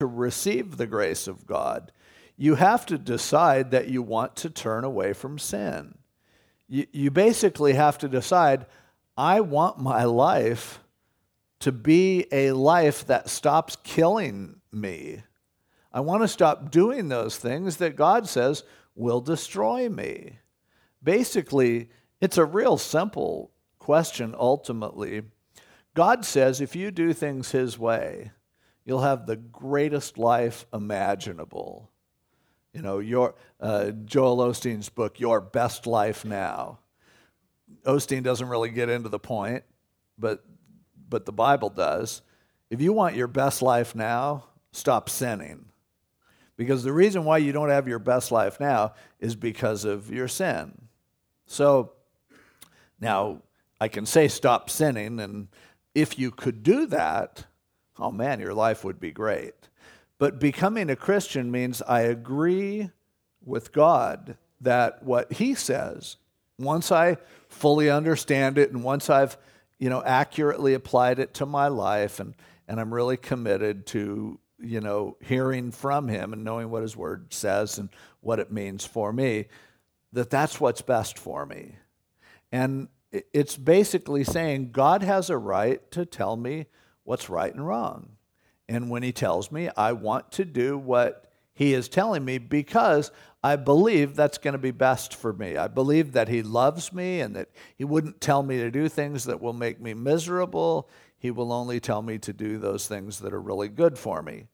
to receive the grace of God, you have to decide that you want to turn away from sin. You, you basically have to decide, I want my life to be a life that stops killing me. I want to stop doing those things that God says will destroy me. Basically, it's a real simple question ultimately. God says if you do things His way, you'll have the greatest life imaginable. You know, your, uh, Joel Osteen's book, Your Best Life Now. Osteen doesn't really get into the point, but, but the Bible does. If you want your best life now, stop sinning. Because the reason why you don't have your best life now is because of your sin. So now I can say stop sinning, and if you could do that, oh man, your life would be great. But becoming a Christian means I agree with God that what He says, once I fully understand it and once I've you know accurately applied it to my life and, and I'm really committed to you know hearing from him and knowing what his word says and what it means for me that that's what's best for me and it's basically saying God has a right to tell me what's right and wrong. And when He tells me, I want to do what He is telling me because I believe that's going to be best for me. I believe that He loves me and that He wouldn't tell me to do things that will make me miserable. He will only tell me to do those things that are really good for me.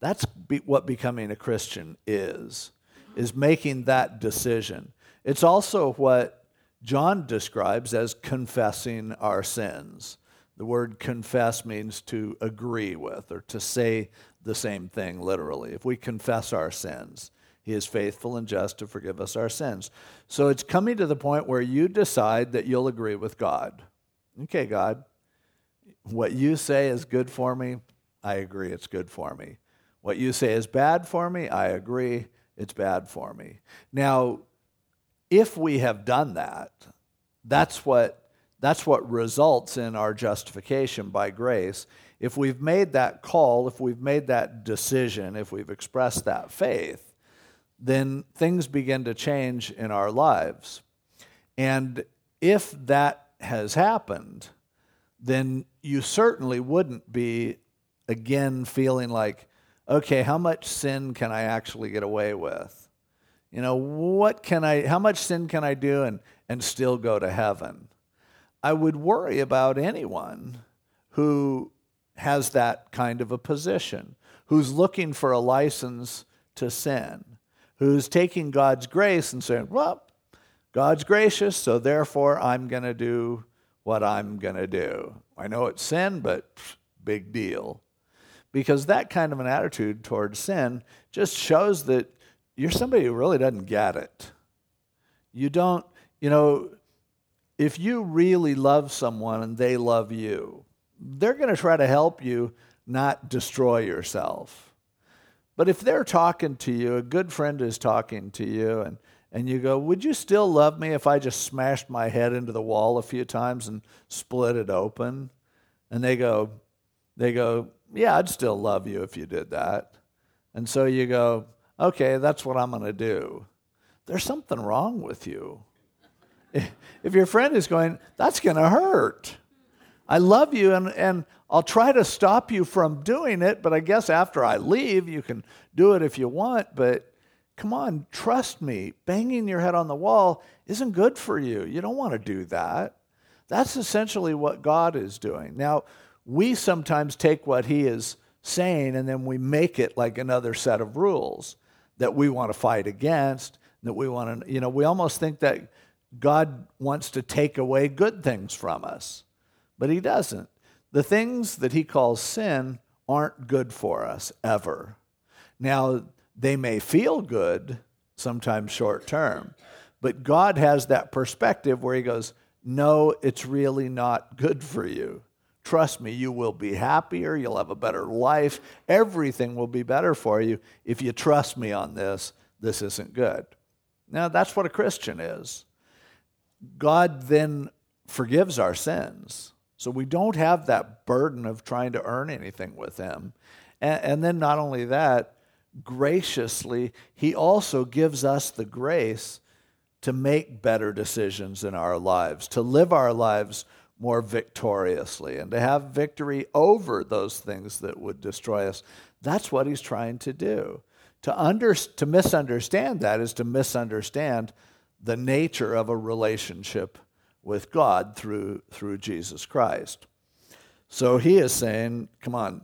That's be- what becoming a Christian is, is making that decision. It's also what John describes as confessing our sins. The word confess means to agree with or to say the same thing, literally. If we confess our sins, he is faithful and just to forgive us our sins. So it's coming to the point where you decide that you'll agree with God. Okay, God, what you say is good for me, I agree it's good for me. What you say is bad for me, I agree it's bad for me. Now, if we have done that, that's what, that's what results in our justification by grace. If we've made that call, if we've made that decision, if we've expressed that faith, then things begin to change in our lives. And if that has happened, then you certainly wouldn't be again feeling like, okay, how much sin can I actually get away with? You know, what can I, how much sin can I do and, and still go to heaven? I would worry about anyone who has that kind of a position, who's looking for a license to sin, who's taking God's grace and saying, well, God's gracious, so therefore I'm going to do what I'm going to do. I know it's sin, but big deal. Because that kind of an attitude towards sin just shows that you're somebody who really doesn't get it. You don't, you know, if you really love someone and they love you, they're going to try to help you not destroy yourself. But if they're talking to you, a good friend is talking to you, and, and you go, Would you still love me if I just smashed my head into the wall a few times and split it open? And they go, they go, Yeah, I'd still love you if you did that. And so you go, okay, that's what I'm going to do. There's something wrong with you. If your friend is going, that's going to hurt. I love you and, and I'll try to stop you from doing it, but I guess after I leave, you can do it if you want. But come on, trust me. Banging your head on the wall isn't good for you. You don't want to do that. That's essentially what God is doing. Now, we sometimes take what He is saying and then we make it like another set of rules that we want to fight against, that we want to, you know, we almost think that God wants to take away good things from us, but He doesn't. The things that He calls sin aren't good for us ever. Now, they may feel good, sometimes short term, but God has that perspective where He goes, No, it's really not good for you. Trust me, you will be happier. You'll have a better life. Everything will be better for you if you trust me on this. This isn't good. Now, that's what a Christian is. God then forgives our sins. So we don't have that burden of trying to earn anything with Him. And, and then not only that, graciously, He also gives us the grace to make better decisions in our lives, to live our lives more victoriously, and to have victory over those things that would destroy us. That's what He's trying to do. To, under, to misunderstand that is to misunderstand the nature of a relationship with God through, through Jesus Christ. So he is saying, come on,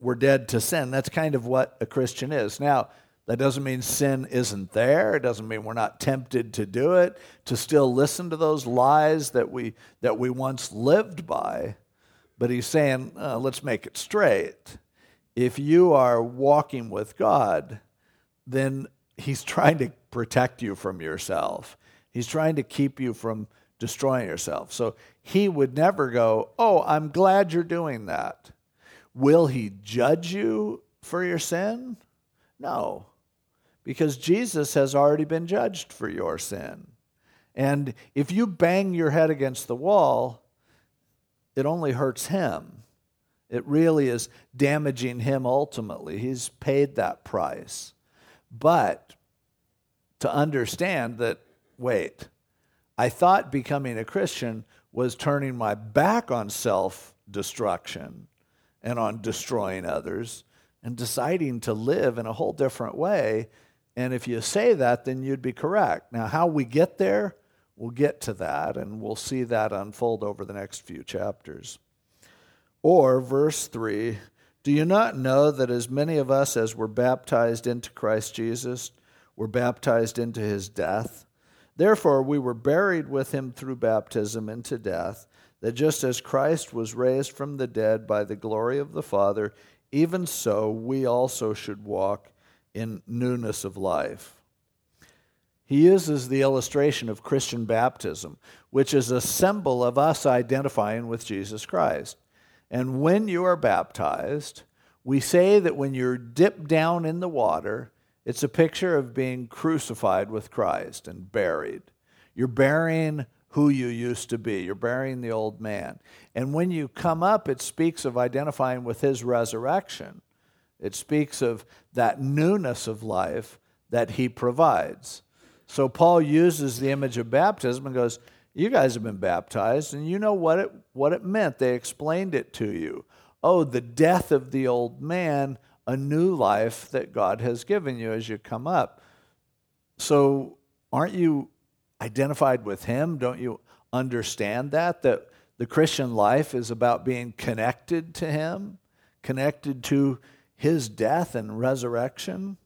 we're dead to sin. That's kind of what a Christian is. Now, that doesn't mean sin isn't there. It doesn't mean we're not tempted to do it, to still listen to those lies that we, that we once lived by. But he's saying, uh, let's make it straight. If you are walking with God, then he's trying to protect you from yourself. He's trying to keep you from destroying yourself. So he would never go, Oh, I'm glad you're doing that. Will he judge you for your sin? No, because Jesus has already been judged for your sin. And if you bang your head against the wall, it only hurts him. It really is damaging him ultimately. He's paid that price. But to understand that, wait, I thought becoming a Christian was turning my back on self destruction and on destroying others and deciding to live in a whole different way. And if you say that, then you'd be correct. Now, how we get there, we'll get to that, and we'll see that unfold over the next few chapters. Or, verse 3 Do you not know that as many of us as were baptized into Christ Jesus were baptized into his death? Therefore, we were buried with him through baptism into death, that just as Christ was raised from the dead by the glory of the Father, even so we also should walk in newness of life. He uses the illustration of Christian baptism, which is a symbol of us identifying with Jesus Christ. And when you are baptized, we say that when you're dipped down in the water, it's a picture of being crucified with Christ and buried. You're burying who you used to be, you're burying the old man. And when you come up, it speaks of identifying with his resurrection. It speaks of that newness of life that he provides. So Paul uses the image of baptism and goes, You guys have been baptized, and you know what it, what it meant. They explained it to you. Oh, the death of the old man a new life that God has given you as you come up. So, aren't you identified with Him? Don't you understand that? That the Christian life is about being connected to Him, connected to His death and resurrection?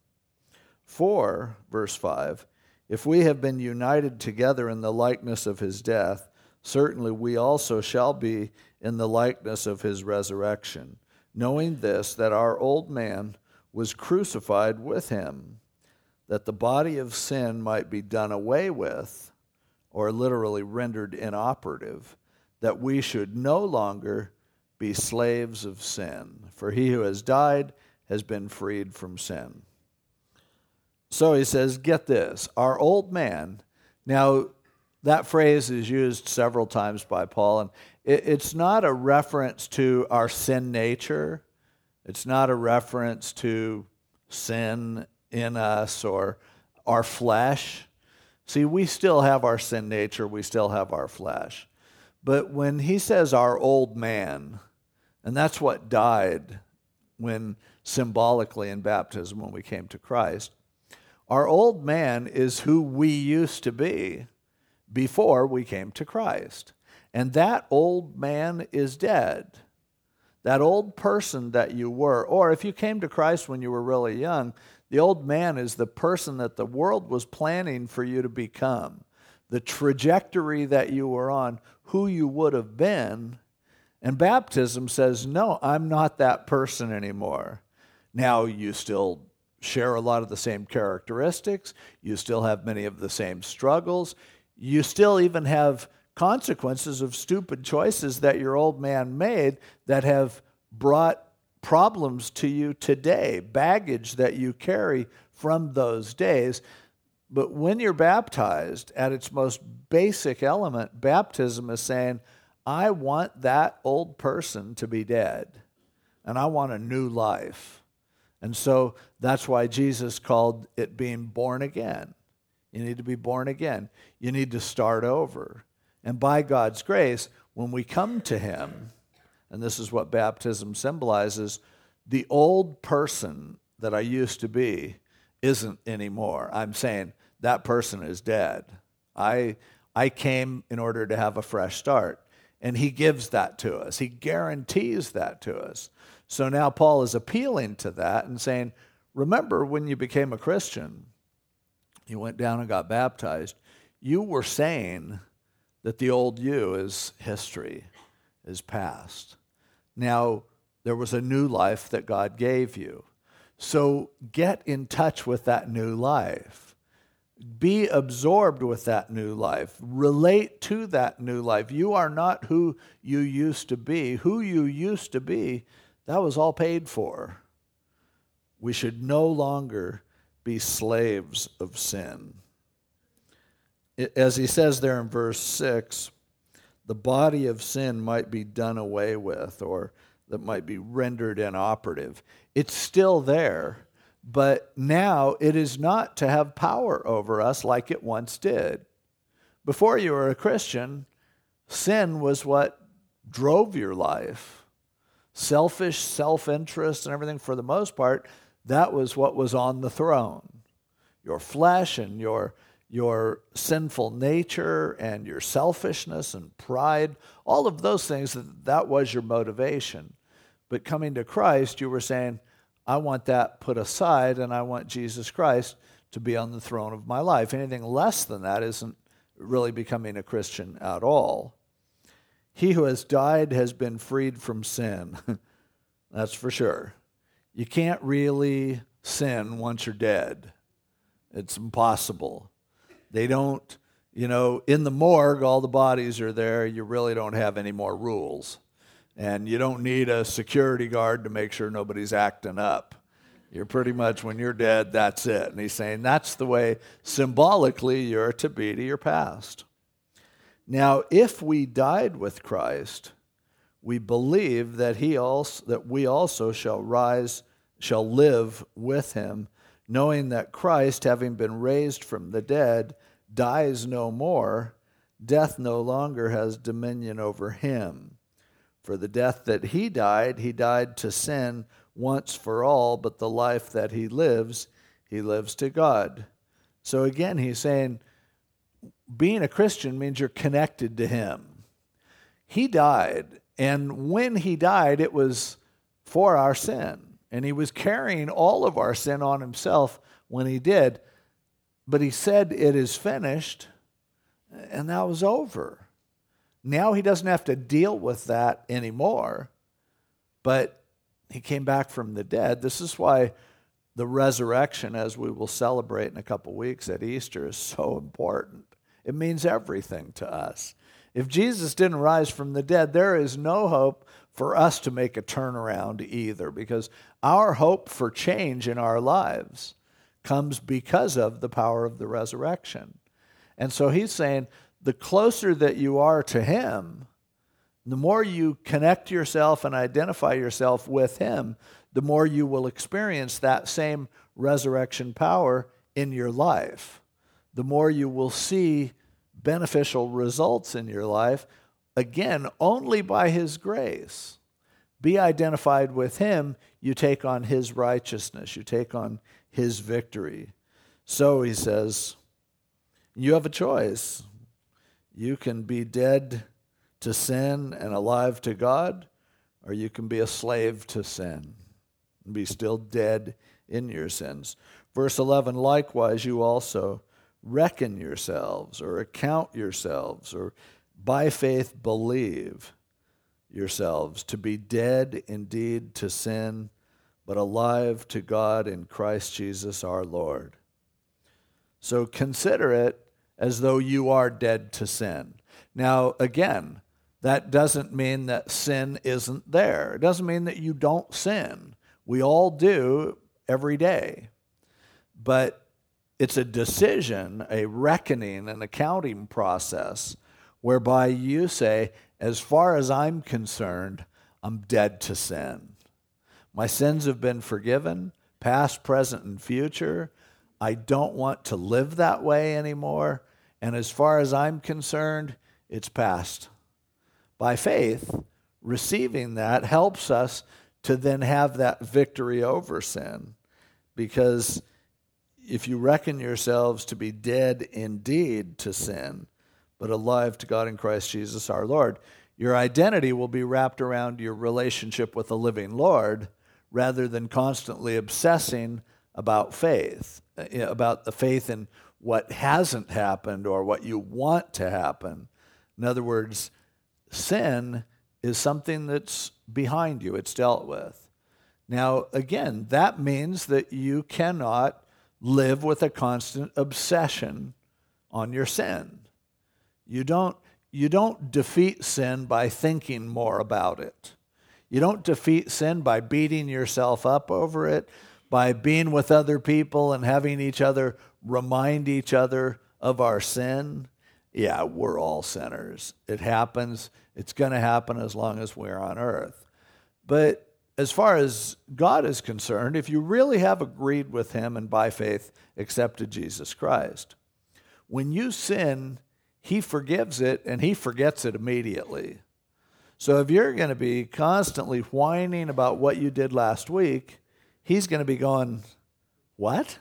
For, verse 5, if we have been united together in the likeness of His death, certainly we also shall be in the likeness of His resurrection knowing this, that our old man was crucified with him, that the body of sin might be done away with, or literally rendered inoperative, that we should no longer be slaves of sin. For he who has died has been freed from sin. So he says, Get this, our old man. Now, that phrase is used several times by Paul, and it's not a reference to our sin nature. It's not a reference to sin in us or our flesh. See, we still have our sin nature, we still have our flesh. But when he says our old man, and that's what died when symbolically in baptism when we came to Christ, our old man is who we used to be before we came to Christ. And that old man is dead. That old person that you were, or if you came to Christ when you were really young, the old man is the person that the world was planning for you to become. The trajectory that you were on, who you would have been. And baptism says, no, I'm not that person anymore. Now, you still share a lot of the same characteristics, you still have many of the same struggles, you still even have consequences of stupid choices that your old man made that have brought problems to you today, baggage that you carry from those days. But when you're baptized, at its most basic element, baptism is saying, I want that old person to be dead. and I want a new life. And so that's why Jesus called it being born again. You need to be born again. You need to start over. And by God's grace, when we come to Him, and this is what baptism symbolizes, the old person that I used to be isn't anymore. I'm saying that person is dead. I, I came in order to have a fresh start. And he gives that to us, he guarantees that to us. So now Paul is appealing to that and saying, Remember when you became a Christian, you went down and got baptized, you were saying that the old you is history, is past. Now, there was a new life that God gave you. So get in touch with that new life. Be absorbed with that new life. Relate to that new life. You are not who you used to be. Who you used to be, that was all paid for. We should no longer be slaves of sin. As he says there in verse 6, the body of sin might be done away with or that might be rendered inoperative. It's still there, but now it is not to have power over us like it once did. Before you were a Christian, sin was what drove your life. Selfish self interest and everything, for the most part, that was what was on the throne. Your flesh and your, your sinful nature and your selfishness and pride, all of those things, that was your motivation. But coming to Christ, you were saying, I want that put aside and I want Jesus Christ to be on the throne of my life. Anything less than that isn't really becoming a Christian at all. He who has died has been freed from sin. That's for sure. You can't really sin once you're dead. It's impossible. They don't, you know, in the morgue, all the bodies are there. You really don't have any more rules. And you don't need a security guard to make sure nobody's acting up. You're pretty much, when you're dead, that's it. And he's saying that's the way symbolically you're to be to your past. Now, if we died with Christ, we believe that he also that we also shall rise shall live with him knowing that Christ having been raised from the dead dies no more death no longer has dominion over him for the death that he died, he died to sin once for all, but the life that he lives, he lives to God. So again, he's saying being a Christian means you're connected to him. He died, and when he died, it was for our sin. And he was carrying all of our sin on himself when he did. But he said, It is finished, and that was over. Now he doesn't have to deal with that anymore. But he came back from the dead. This is why the resurrection, as we will celebrate in a couple weeks at Easter, is so important. It means everything to us. If Jesus didn't rise from the dead, there is no hope for us to make a turnaround either, because our hope for change in our lives comes because of the power of the resurrection. And so he's saying the closer that you are to Him, the more you connect yourself and identify yourself with Him, the more you will experience that same resurrection power in your life. The more you will see beneficial results in your life, again, only by His grace. Be identified with Him, you take on His righteousness, you take on His victory. So, he says, you have a choice. You can be dead to sin and alive to God, or you can be a slave to sin and be still dead in your sins. Verse 11 likewise, you also reckon yourselves, or account yourselves, or by faith believe yourselves to be dead indeed to sin, but alive to God in Christ Jesus our Lord. So consider it as though you are dead to sin. Now, again, that doesn't mean that sin isn't there. It doesn't mean that you don't sin. We all do every day. But it's a decision, a reckoning, an accounting process whereby you say, as far as I'm concerned, I'm dead to sin. My sins have been forgiven, past, present, and future. I don't want to live that way anymore. And as far as I'm concerned, it's past. By faith, receiving that helps us to then have that victory over sin. Because if you reckon yourselves to be dead indeed to sin, but alive to God in Christ Jesus our Lord, your identity will be wrapped around your relationship with the living Lord rather than constantly obsessing about faith, eh, about the faith in what hasn't happened or what you want to happen. In other words, sin is something that's behind you, it's dealt with. Now, again, that means that you cannot live with a constant obsession on your sin. You don't, you don't defeat sin by thinking more about it. You don't defeat sin by beating yourself up over it, by being with other people and having each other remind each other of our sin. Yeah, we're all sinners. It happens. It's going to happen as long as we're on earth. But as far as God is concerned, if you really have agreed with Him and by faith accepted Jesus Christ, when you sin, He forgives it and He forgets it immediately. So if you're going to be constantly whining about what you did last week, He's going to be going, What?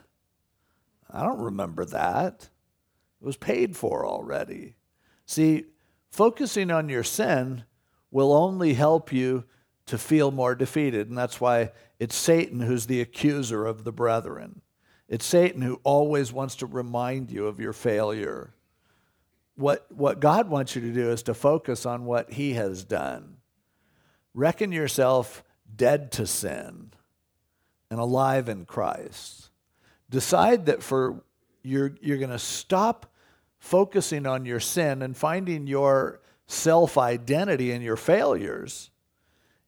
I don't remember that. It was paid for already. See, focusing on your sin will only help you to feel more defeated. And that's why it's Satan who's the accuser of the brethren. It's Satan who always wants to remind you of your failure. What, what God wants you to do is to focus on what He has done. Reckon yourself dead to sin and alive in Christ. Decide that for you're, you're going to stop focusing on your sin and finding your self identity in your failures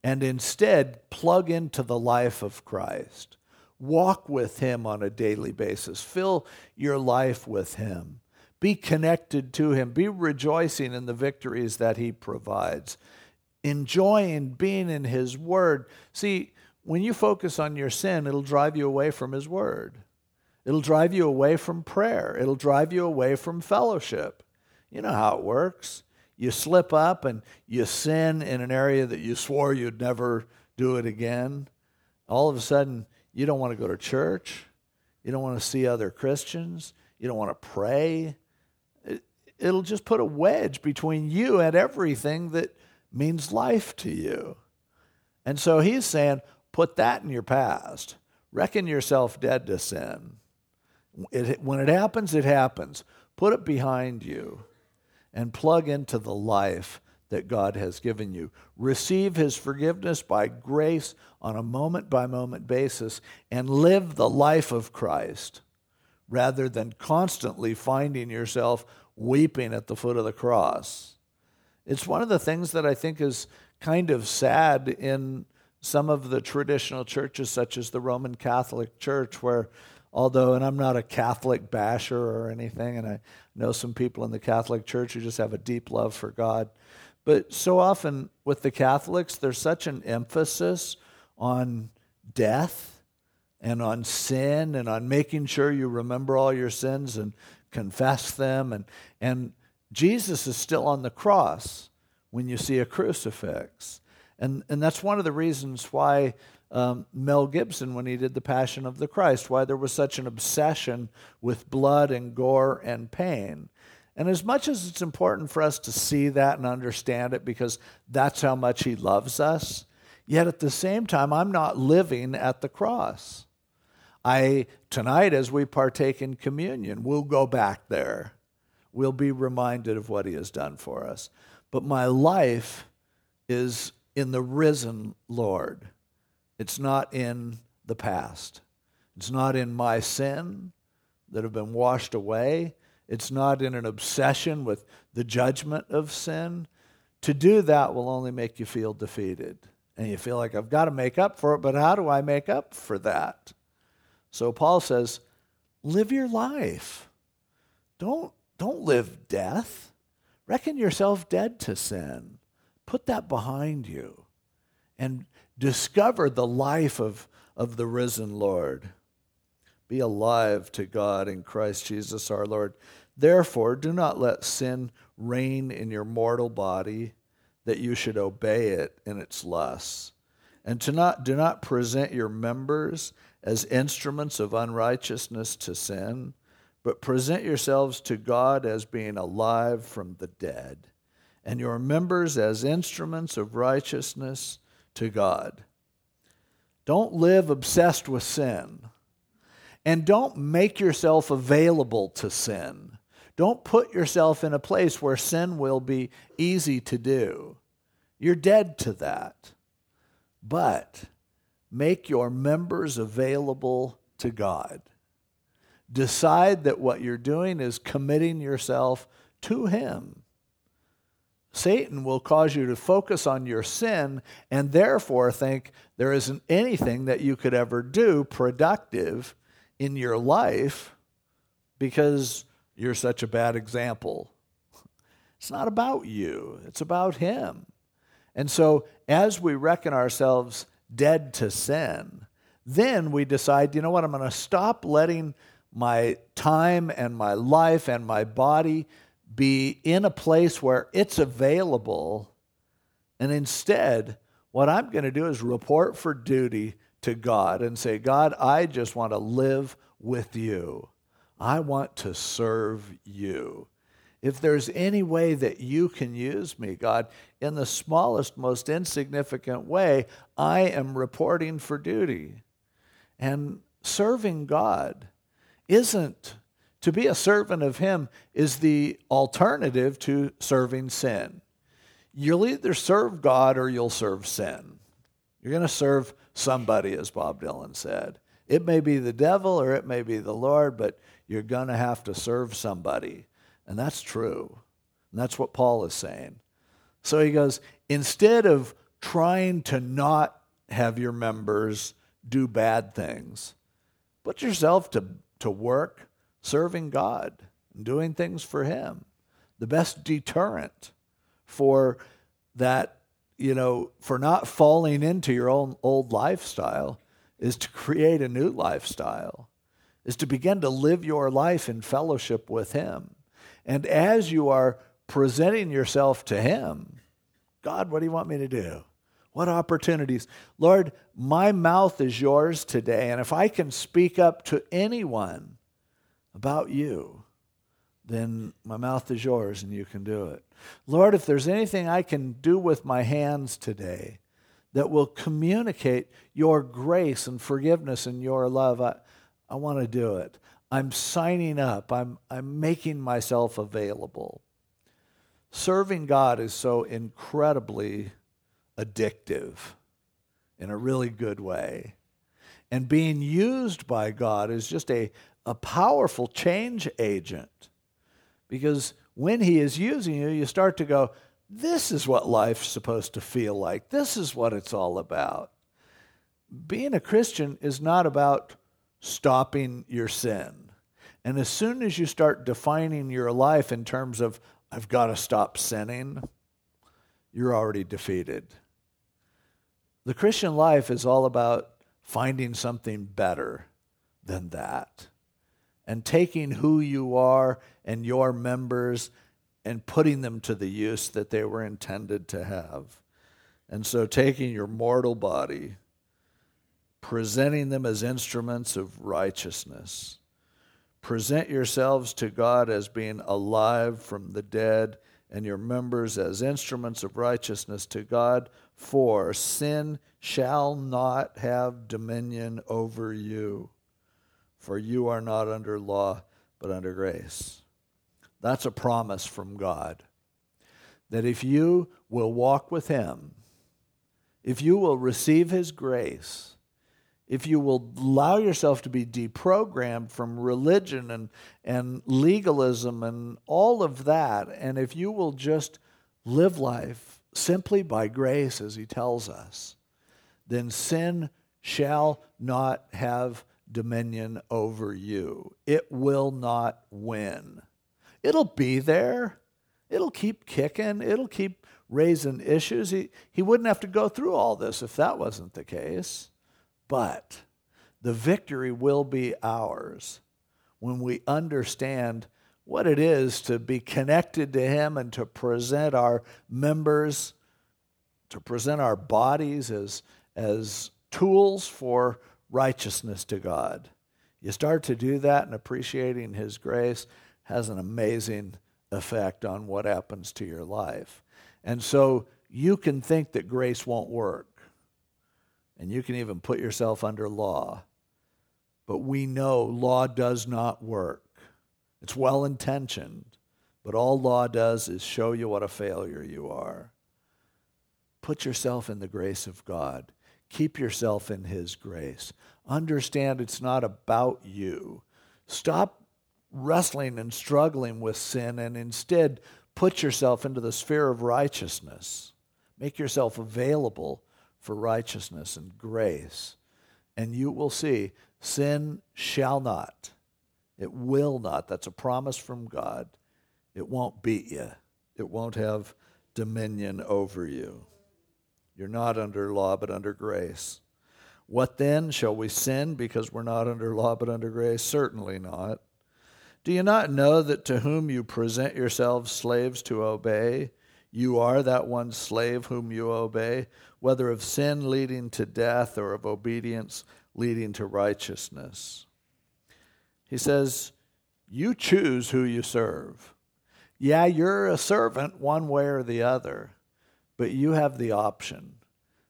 and instead plug into the life of Christ. Walk with Him on a daily basis. Fill your life with Him. Be connected to Him. Be rejoicing in the victories that He provides. Enjoying being in His Word. See, when you focus on your sin, it'll drive you away from His Word. It'll drive you away from prayer. It'll drive you away from fellowship. You know how it works you slip up and you sin in an area that you swore you'd never do it again, all of a sudden you don't want to go to church. You don't want to see other Christians. You don't want to pray. It, it'll just put a wedge between you and everything that means life to you. And so he's saying, put that in your past. Reckon yourself dead to sin. It, when it happens, it happens. Put it behind you and plug into the life that God has given you. Receive His forgiveness by grace on a moment by moment basis and live the life of Christ rather than constantly finding yourself weeping at the foot of the cross. It's one of the things that I think is kind of sad in some of the traditional churches, such as the Roman Catholic Church, where although, and I'm not a Catholic basher or anything, and I know some people in the Catholic Church who just have a deep love for God. But so often with the Catholics, there's such an emphasis on death and on sin and on making sure you remember all your sins and confess them. And, and Jesus is still on the cross when you see a crucifix. And, and that's one of the reasons why um, Mel Gibson when he did The Passion of the Christ, why there was such an obsession with blood and gore and pain. And as much as it's important for us to see that and understand it because that's how much he loves us, yet at the same time, I'm not living at the cross. I tonight as we partake in communion, we'll go back there. We'll be reminded of what he has done for us. But my life is in the risen Lord. It's not in the past. It's not in my sin that have been washed away. It's not in an obsession with the judgment of sin. To do that will only make you feel defeated. And you feel like, I've got to make up for it, but how do I make up for that? So Paul says, live your life. Don't, don't live death. Reckon yourself dead to sin. Put that behind you and discover the life of, of the risen Lord. Be alive to God in Christ Jesus our Lord. Therefore, do not let sin reign in your mortal body, that you should obey it in its lusts. And to not, do not present your members as instruments of unrighteousness to sin, but present yourselves to God as being alive from the dead, and your members as instruments of righteousness to God. Don't live obsessed with sin. And don't make yourself available to sin. Don't put yourself in a place where sin will be easy to do. You're dead to that. But make your members available to God. Decide that what you're doing is committing yourself to Him. Satan will cause you to focus on your sin and therefore think there isn't anything that you could ever do productive in your life because you're such a bad example. It's not about you, it's about Him. And so, as we reckon ourselves dead to sin, then we decide, you know what, I'm going to stop letting my time and my life and my body be in a place where it's available. And instead, what I'm going to do is report for duty to God and say, God, I just want to live with you. I want to serve you. If there's any way that you can use me, God, in the smallest, most insignificant way, I am reporting for duty. And serving God isn't, to be a servant of Him is the alternative to serving sin. You'll either serve God or you'll serve sin. You're going to serve somebody, as Bob Dylan said. It may be the devil or it may be the Lord, but you're going to have to serve somebody. And that's true. And that's what Paul is saying. So he goes, instead of trying to not have your members do bad things, put yourself to, to work serving God and doing things for Him. The best deterrent for that, you know, for not falling into your own old lifestyle is to create a new lifestyle, is to begin to live your life in fellowship with Him. And as you are presenting yourself to Him, God, what do you want me to do? What opportunities? Lord, my mouth is yours today. And if I can speak up to anyone about you, then my mouth is yours and you can do it. Lord, if there's anything I can do with my hands today that will communicate your grace and forgiveness and your love, I, I want to do it. I'm signing up, I'm, I'm making myself available. Serving God is so incredibly addictive in a really good way. And being used by God is just a, a powerful change agent. Because when He is using you, you start to go, this is what life's supposed to feel like. This is what it's all about. Being a Christian is not about stopping your sin. And as soon as you start defining your life in terms of, I've got to stop sinning, you're already defeated. The Christian life is all about finding something better than that and taking who you are and your members and putting them to the use that they were intended to have. And so, taking your mortal body, presenting them as instruments of righteousness. Present yourselves to God as being alive from the dead, and your members as instruments of righteousness to God, for sin shall not have dominion over you, for you are not under law, but under grace. That's a promise from God. That if you will walk with Him, if you will receive His grace, if you will allow yourself to be deprogrammed from religion and, and legalism and all of that, and if you will just live life simply by grace, as he tells us, then sin shall not have dominion over you. It will not win. It'll be there. it'll keep kicking, it'll keep raising issues. He, he wouldn't have to go through all this if that wasn't the case. But the victory will be ours when we understand what it is to be connected to Him and to present our members, to present our bodies as, as tools for righteousness to God. You start to do that and appreciating His grace has an amazing effect on what happens to your life. And so you can think that grace won't work. And you can even put yourself under law. But we know law does not work. It's well intentioned, but all law does is show you what a failure you are. Put yourself in the grace of God. Keep yourself in His grace. Understand it's not about you. Stop wrestling and struggling with sin and instead put yourself into the sphere of righteousness. Make yourself available for righteousness and grace. And you will see sin shall not, it will not. That's a promise from God. It won't beat you, it won't have dominion over you. You're not under law, but under grace. What then? Shall we sin because we're not under law, but under grace? Certainly not. Do you not know that to whom you present yourselves slaves to obey, you are that one slave whom you obey, whether of sin leading to death or of obedience leading to righteousness? He says, You choose who you serve. Yeah, you're a servant one way or the other, but you have the option.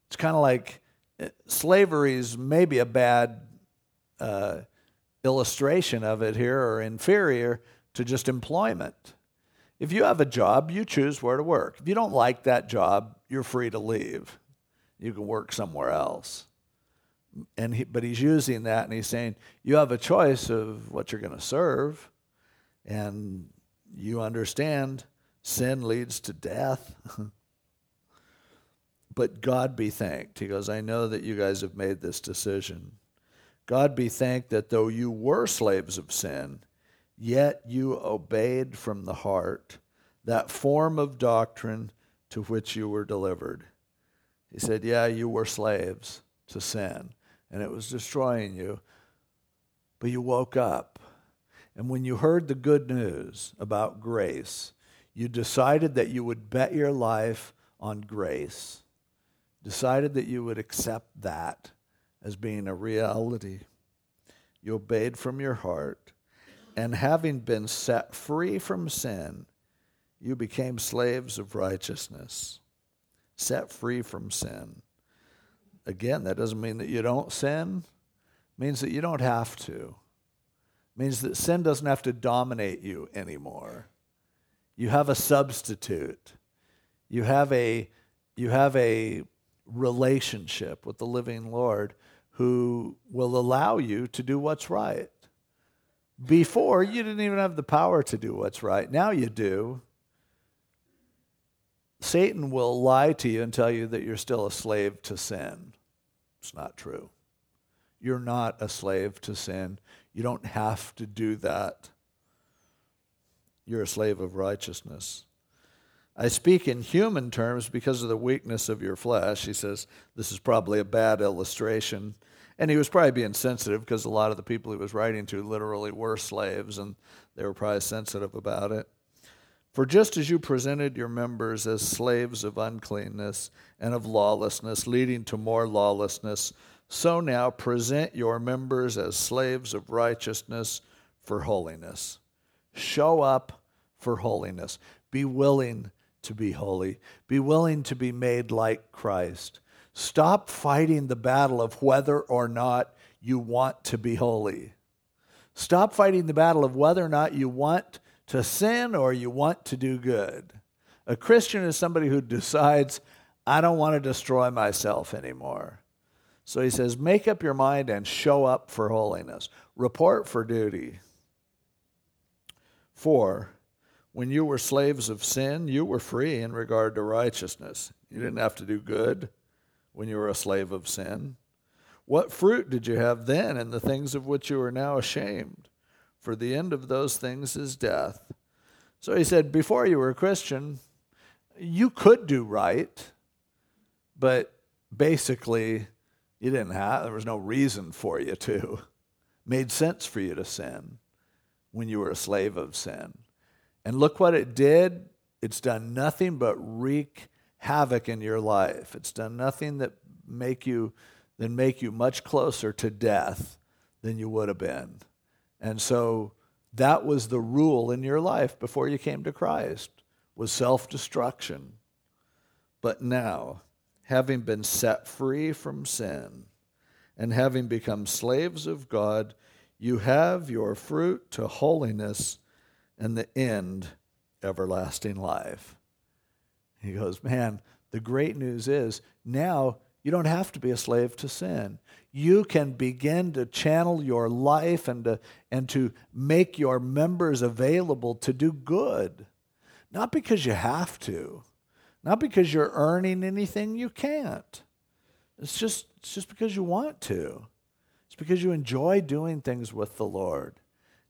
It's kind of like eh, slavery is maybe a bad uh, illustration of it here or inferior to just employment. If you have a job, you choose where to work. If you don't like that job, you're free to leave. You can work somewhere else. And he, but he's using that and he's saying you have a choice of what you're going to serve, and you understand sin leads to death. but God be thanked. He goes, I know that you guys have made this decision. God be thanked that though you were slaves of sin, yet you obeyed from the heart that form of doctrine to which you were delivered. He said, Yeah, you were slaves to sin, and it was destroying you, but you woke up. And when you heard the good news about grace, you decided that you would bet your life on grace, decided that you would accept that as being a reality. You obeyed from your heart, and having been set free from sin, you became slaves of righteousness. Set free from sin. Again, that doesn't mean that you don't sin. It means that you don't have to. It means that sin doesn't have to dominate you anymore. You have a substitute. You have a you have a relationship with the living Lord who will allow you to do what's right. Before, you didn't even have the power to do what's right. Now you do. Satan will lie to you and tell you that you're still a slave to sin. It's not true. You're not a slave to sin. You don't have to do that. You're a slave of righteousness. I speak in human terms because of the weakness of your flesh. He says this is probably a bad illustration and he was probably being sensitive because a lot of the people he was writing to literally were slaves, and they were probably sensitive about it. For just as you presented your members as slaves of uncleanness and of lawlessness, leading to more lawlessness, so now present your members as slaves of righteousness for holiness. Show up for holiness. Be willing to be holy. Be willing to be made like Christ. Stop fighting the battle of whether or not you want to be holy. Stop fighting the battle of whether or not you want to sin or you want to do good. A Christian is somebody who decides, I don't want to destroy myself anymore. So he says, make up your mind and show up for holiness. Report for duty. For when you were slaves of sin, you were free in regard to righteousness. You didn't have to do good when you were a slave of sin? What fruit did you have then in the things of which you are now ashamed? For the end of those things is death. So he said, before you were a Christian, you could do right, but basically, you didn't have, there was no reason for you to. Made sense for you to sin when you were a slave of sin. And look what it did. It's done nothing but wreak havoc in your life. It's done nothing that make you than make you much closer to death than you would have been. And so that was the rule in your life before you came to Christ was self-destruction. But now, having been set free from sin and having become slaves of God, you have your fruit to holiness and the end everlasting life. He goes, Man, the great news is now you don't have to be a slave to sin. You can begin to channel your life and to, and to make your members available to do good. Not because you have to, not because you're earning anything you can't. It's just, it's just because you want to. It's because you enjoy doing things with the Lord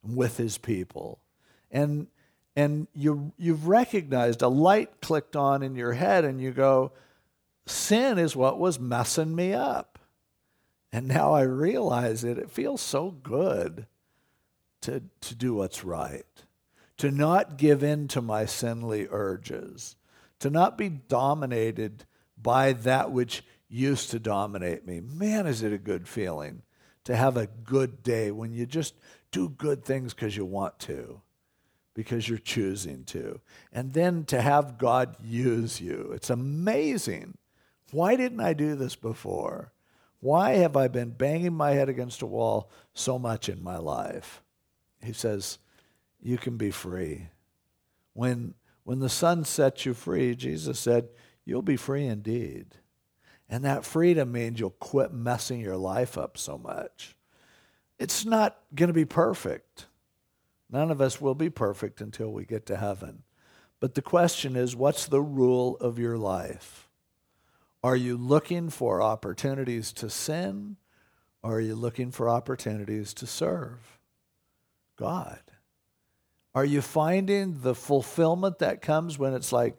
and with His people. And, and you, you've recognized a light clicked on in your head, and you go, Sin is what was messing me up. And now I realize it. It feels so good to, to do what's right, to not give in to my sinly urges, to not be dominated by that which used to dominate me. Man, is it a good feeling to have a good day when you just do good things because you want to, because you're choosing to. And then to have God use you. It's amazing. Why didn't I do this before? Why have I been banging my head against a wall so much in my life? He says, You can be free. When, when the Son sets you free, Jesus said, You'll be free indeed. And that freedom means you'll quit messing your life up so much. It's not going to be perfect. None of us will be perfect until we get to heaven. But the question is what's the rule of your life? Are you looking for opportunities to sin or are you looking for opportunities to serve God? Are you finding the fulfillment that comes when it's like,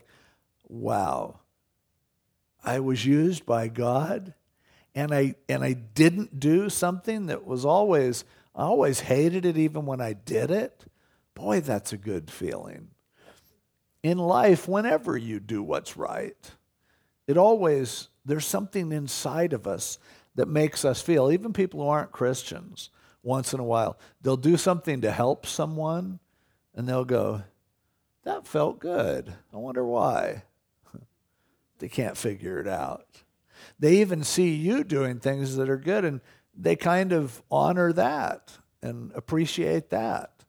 wow, I was used by God and I and I didn't do something that was always I always hated it even when I did it. Boy, that's a good feeling. In life, whenever you do what's right, it always, there's something inside of us that makes us feel, even people who aren't Christians, once in a while, they'll do something to help someone and they'll go, That felt good. I wonder why. they can't figure it out. They even see you doing things that are good and they kind of honor that and appreciate that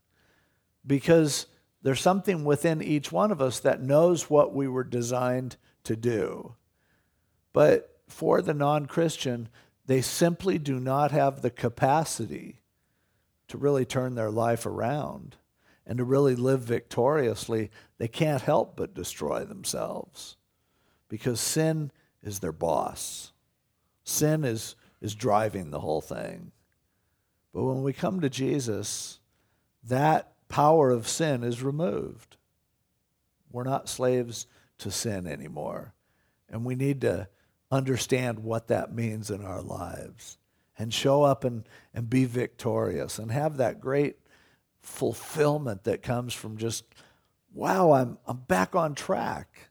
because there's something within each one of us that knows what we were designed to do. But for the non Christian, they simply do not have the capacity to really turn their life around and to really live victoriously. They can't help but destroy themselves because sin is their boss. Sin is, is driving the whole thing. But when we come to Jesus, that power of sin is removed. We're not slaves to sin anymore. And we need to understand what that means in our lives and show up and, and be victorious and have that great fulfillment that comes from just, wow, I'm, I'm back on track.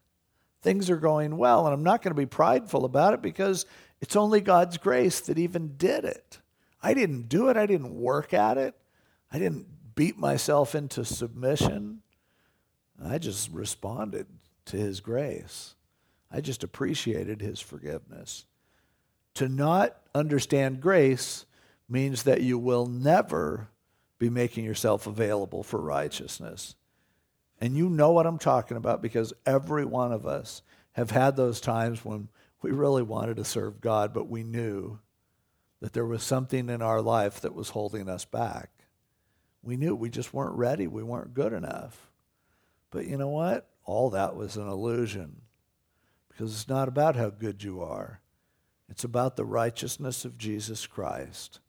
Things are going well, and I'm not going to be prideful about it because it's only God's grace that even did it. I didn't do it, I didn't work at it, I didn't beat myself into submission. I just responded to His grace. I just appreciated his forgiveness. To not understand grace means that you will never be making yourself available for righteousness. And you know what I'm talking about because every one of us have had those times when we really wanted to serve God, but we knew that there was something in our life that was holding us back. We knew we just weren't ready, we weren't good enough. But you know what? All that was an illusion because it's not about how good you are. It's about the righteousness of Jesus Christ.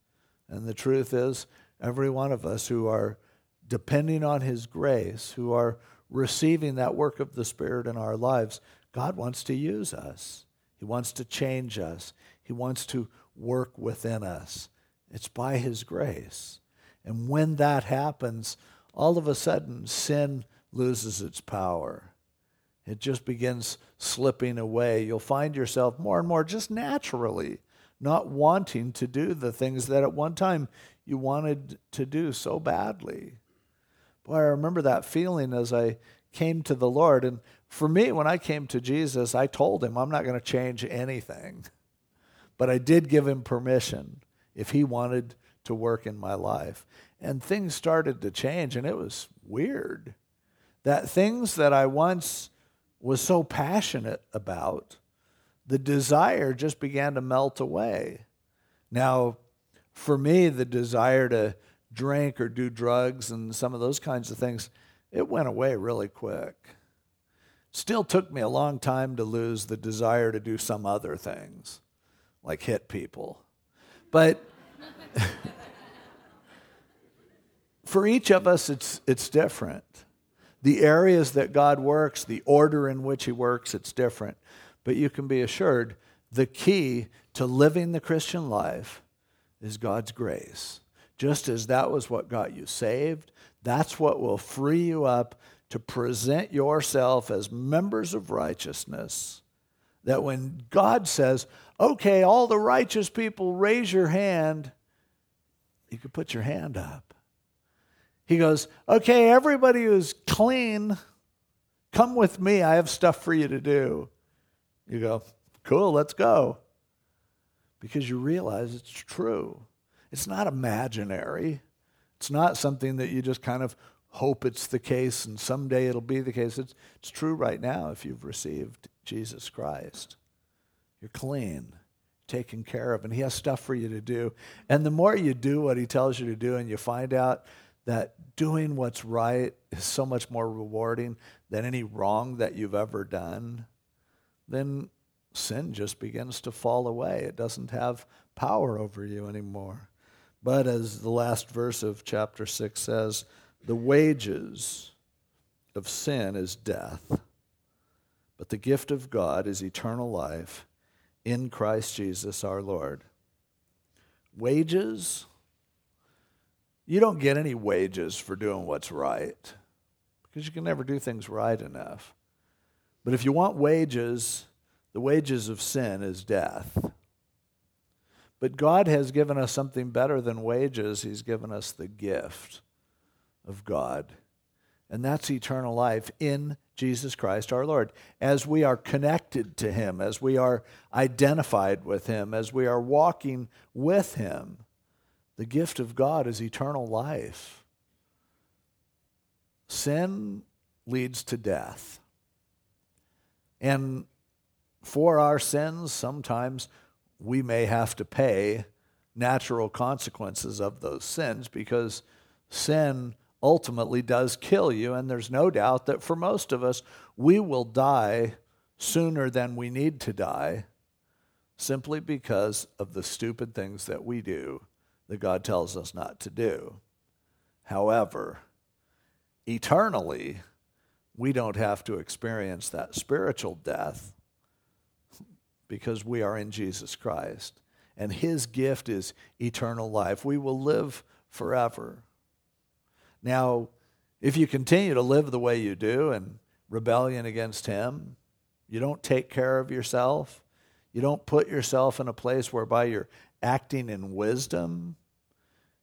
And the truth is, every one of us who are depending on His grace, who are receiving that work of the Spirit in our lives, God wants to use us. He wants to change us. He wants to work within us. It's by His grace. And when that happens, all of a sudden sin loses its power. It just begins slipping away. You'll find yourself more and more just naturally not wanting to do the things that at one time you wanted to do so badly. Boy, I remember that feeling as I came to the Lord. And for me, when I came to Jesus, I told him I'm not going to change anything. But I did give him permission if he wanted to work in my life. And things started to change, and it was weird. That things that I once was so passionate about, the desire just began to melt away. Now, for me, the desire to drink or do drugs and some of those kinds of things, it went away really quick. Still took me a long time to lose the desire to do some other things, like hit people. But for each of us, it's, it's different. The areas that God works, the order in which He works, it's different. But you can be assured the key to living the Christian life is God's grace. Just as that was what got you saved, that's what will free you up to present yourself as members of righteousness. That when God says, okay, all the righteous people, raise your hand, you can put your hand up. He goes, okay, everybody who's clean, come with me. I have stuff for you to do. You go, cool, let's go. Because you realize it's true. It's not imaginary. It's not something that you just kind of hope it's the case and someday it'll be the case. It's, it's true right now if you've received Jesus Christ. You're clean, taken care of, and He has stuff for you to do. And the more you do what He tells you to do and you find out that doing what's right is so much more rewarding than any wrong that you've ever done, then sin just begins to fall away. It doesn't have power over you anymore. But as the last verse of chapter 6 says, the wages of sin is death, but the gift of God is eternal life in Christ Jesus our Lord. Wages? You don't get any wages for doing what's right because you can never do things right enough. But if you want wages, the wages of sin is death. But God has given us something better than wages. He's given us the gift of God. And that's eternal life in Jesus Christ our Lord. As we are connected to Him, as we are identified with Him, as we are walking with Him, the gift of God is eternal life. Sin leads to death. And for our sins, sometimes we may have to pay natural consequences of those sins because sin ultimately does kill you. And there's no doubt that for most of us, we will die sooner than we need to die simply because of the stupid things that we do that God tells us not to do. However, eternally, we don't have to experience that spiritual death because we are in Jesus Christ. And his gift is eternal life. We will live forever. Now, if you continue to live the way you do in rebellion against him, you don't take care of yourself, you don't put yourself in a place whereby you're acting in wisdom,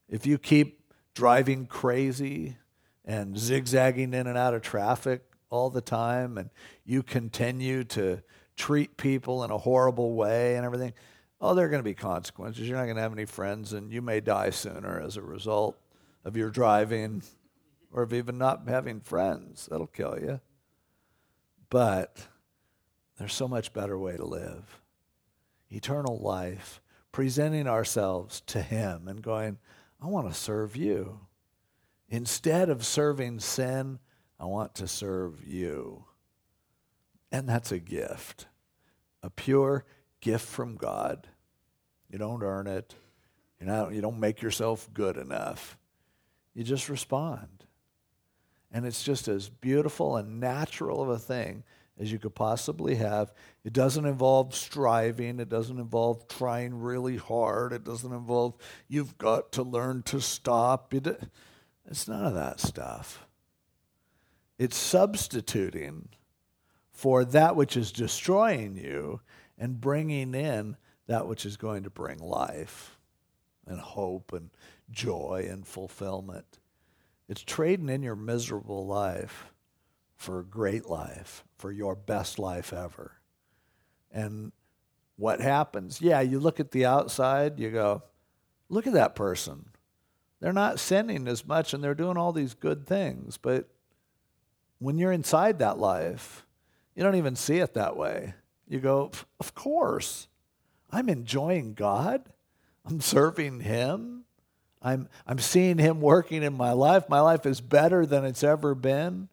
if you keep driving crazy and zigzagging in and out of traffic all the time and you continue to treat people in a horrible way and everything, oh, there are going to be consequences. You're not going to have any friends, and you may die sooner as a result of your driving or of even not having friends. That'll kill you. But there's so much better way to live eternal life, presenting ourselves to Him and going, I want to serve you. Instead of serving sin, I want to serve you. And that's a gift, a pure gift from God. You don't earn it. You're not, you don't make yourself good enough. You just respond. And it's just as beautiful and natural of a thing as you could possibly have. It doesn't involve striving, it doesn't involve trying really hard, it doesn't involve you've got to learn to stop. It's none of that stuff. It's substituting for that which is destroying you and bringing in that which is going to bring life and hope and joy and fulfillment. It's trading in your miserable life for a great life, for your best life ever. And what happens? Yeah, you look at the outside, you go, look at that person. They're not sinning as much and they're doing all these good things. But when you're inside that life, you don't even see it that way. You go, of course. I'm enjoying God. I'm serving Him. I'm, I'm seeing Him working in my life. My life is better than it's ever been.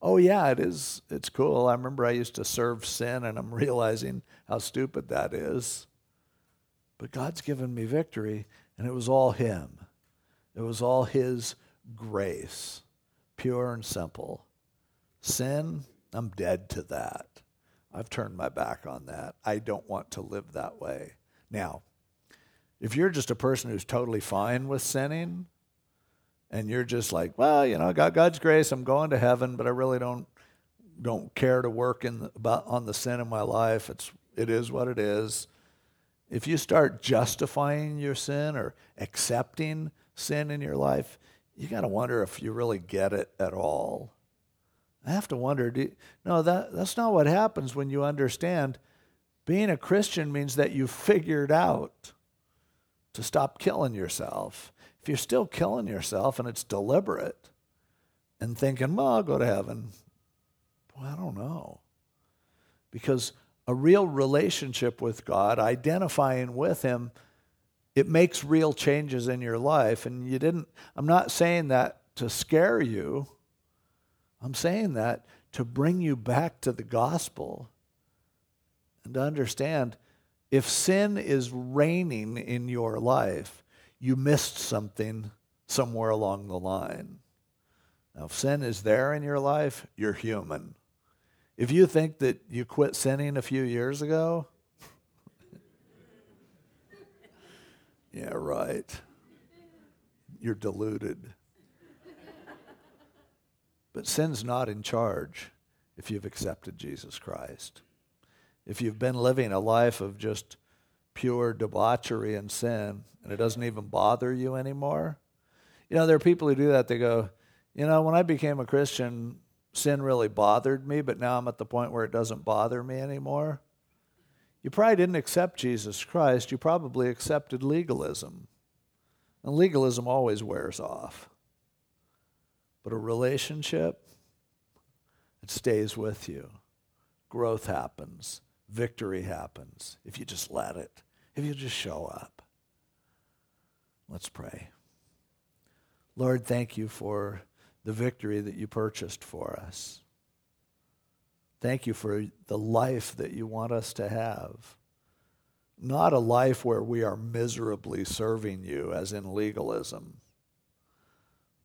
Oh, yeah, it is. It's cool. I remember I used to serve sin, and I'm realizing how stupid that is. But God's given me victory, and it was all Him. It was all His grace, pure and simple. Sin, I'm dead to that. I've turned my back on that. I don't want to live that way. Now, if you're just a person who's totally fine with sinning, and you're just like, well, you know, got God's grace, I'm going to heaven, but I really don't don't care to work in the, about on the sin in my life. It's it is what it is. If you start justifying your sin or accepting sin in your life, you got to wonder if you really get it at all. I have to wonder, do, no, that, that's not what happens when you understand being a Christian means that you figured out to stop killing yourself. If you're still killing yourself and it's deliberate and thinking, well, I'll go to heaven, well, I don't know. Because a real relationship with God, identifying with Him, it makes real changes in your life. And you didn't, I'm not saying that to scare you. I'm saying that to bring you back to the gospel and to understand if sin is reigning in your life, you missed something somewhere along the line. Now, if sin is there in your life, you're human. If you think that you quit sinning a few years ago, yeah, right. You're deluded. But sin's not in charge if you've accepted Jesus Christ. If you've been living a life of just pure debauchery and sin and it doesn't even bother you anymore. You know, there are people who do that. They go, you know, when I became a Christian, sin really bothered me, but now I'm at the point where it doesn't bother me anymore. You probably didn't accept Jesus Christ, you probably accepted legalism. And legalism always wears off. But a relationship, it stays with you. Growth happens, victory happens if you just let it, if you just show up. Let's pray. Lord, thank you for the victory that you purchased for us. Thank you for the life that you want us to have. Not a life where we are miserably serving you, as in legalism,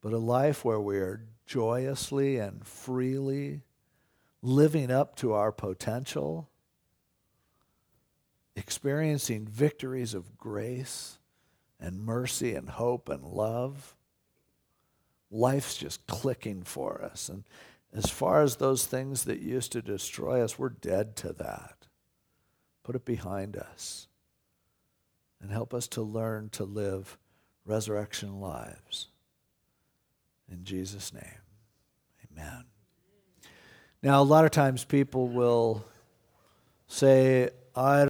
but a life where we are joyously and freely living up to our potential, experiencing victories of grace and mercy and hope and love. Life's just clicking for us. And as far as those things that used to destroy us, we're dead to that. Put it behind us and help us to learn to live resurrection lives. In Jesus' name, amen. Now, a lot of times people will say, I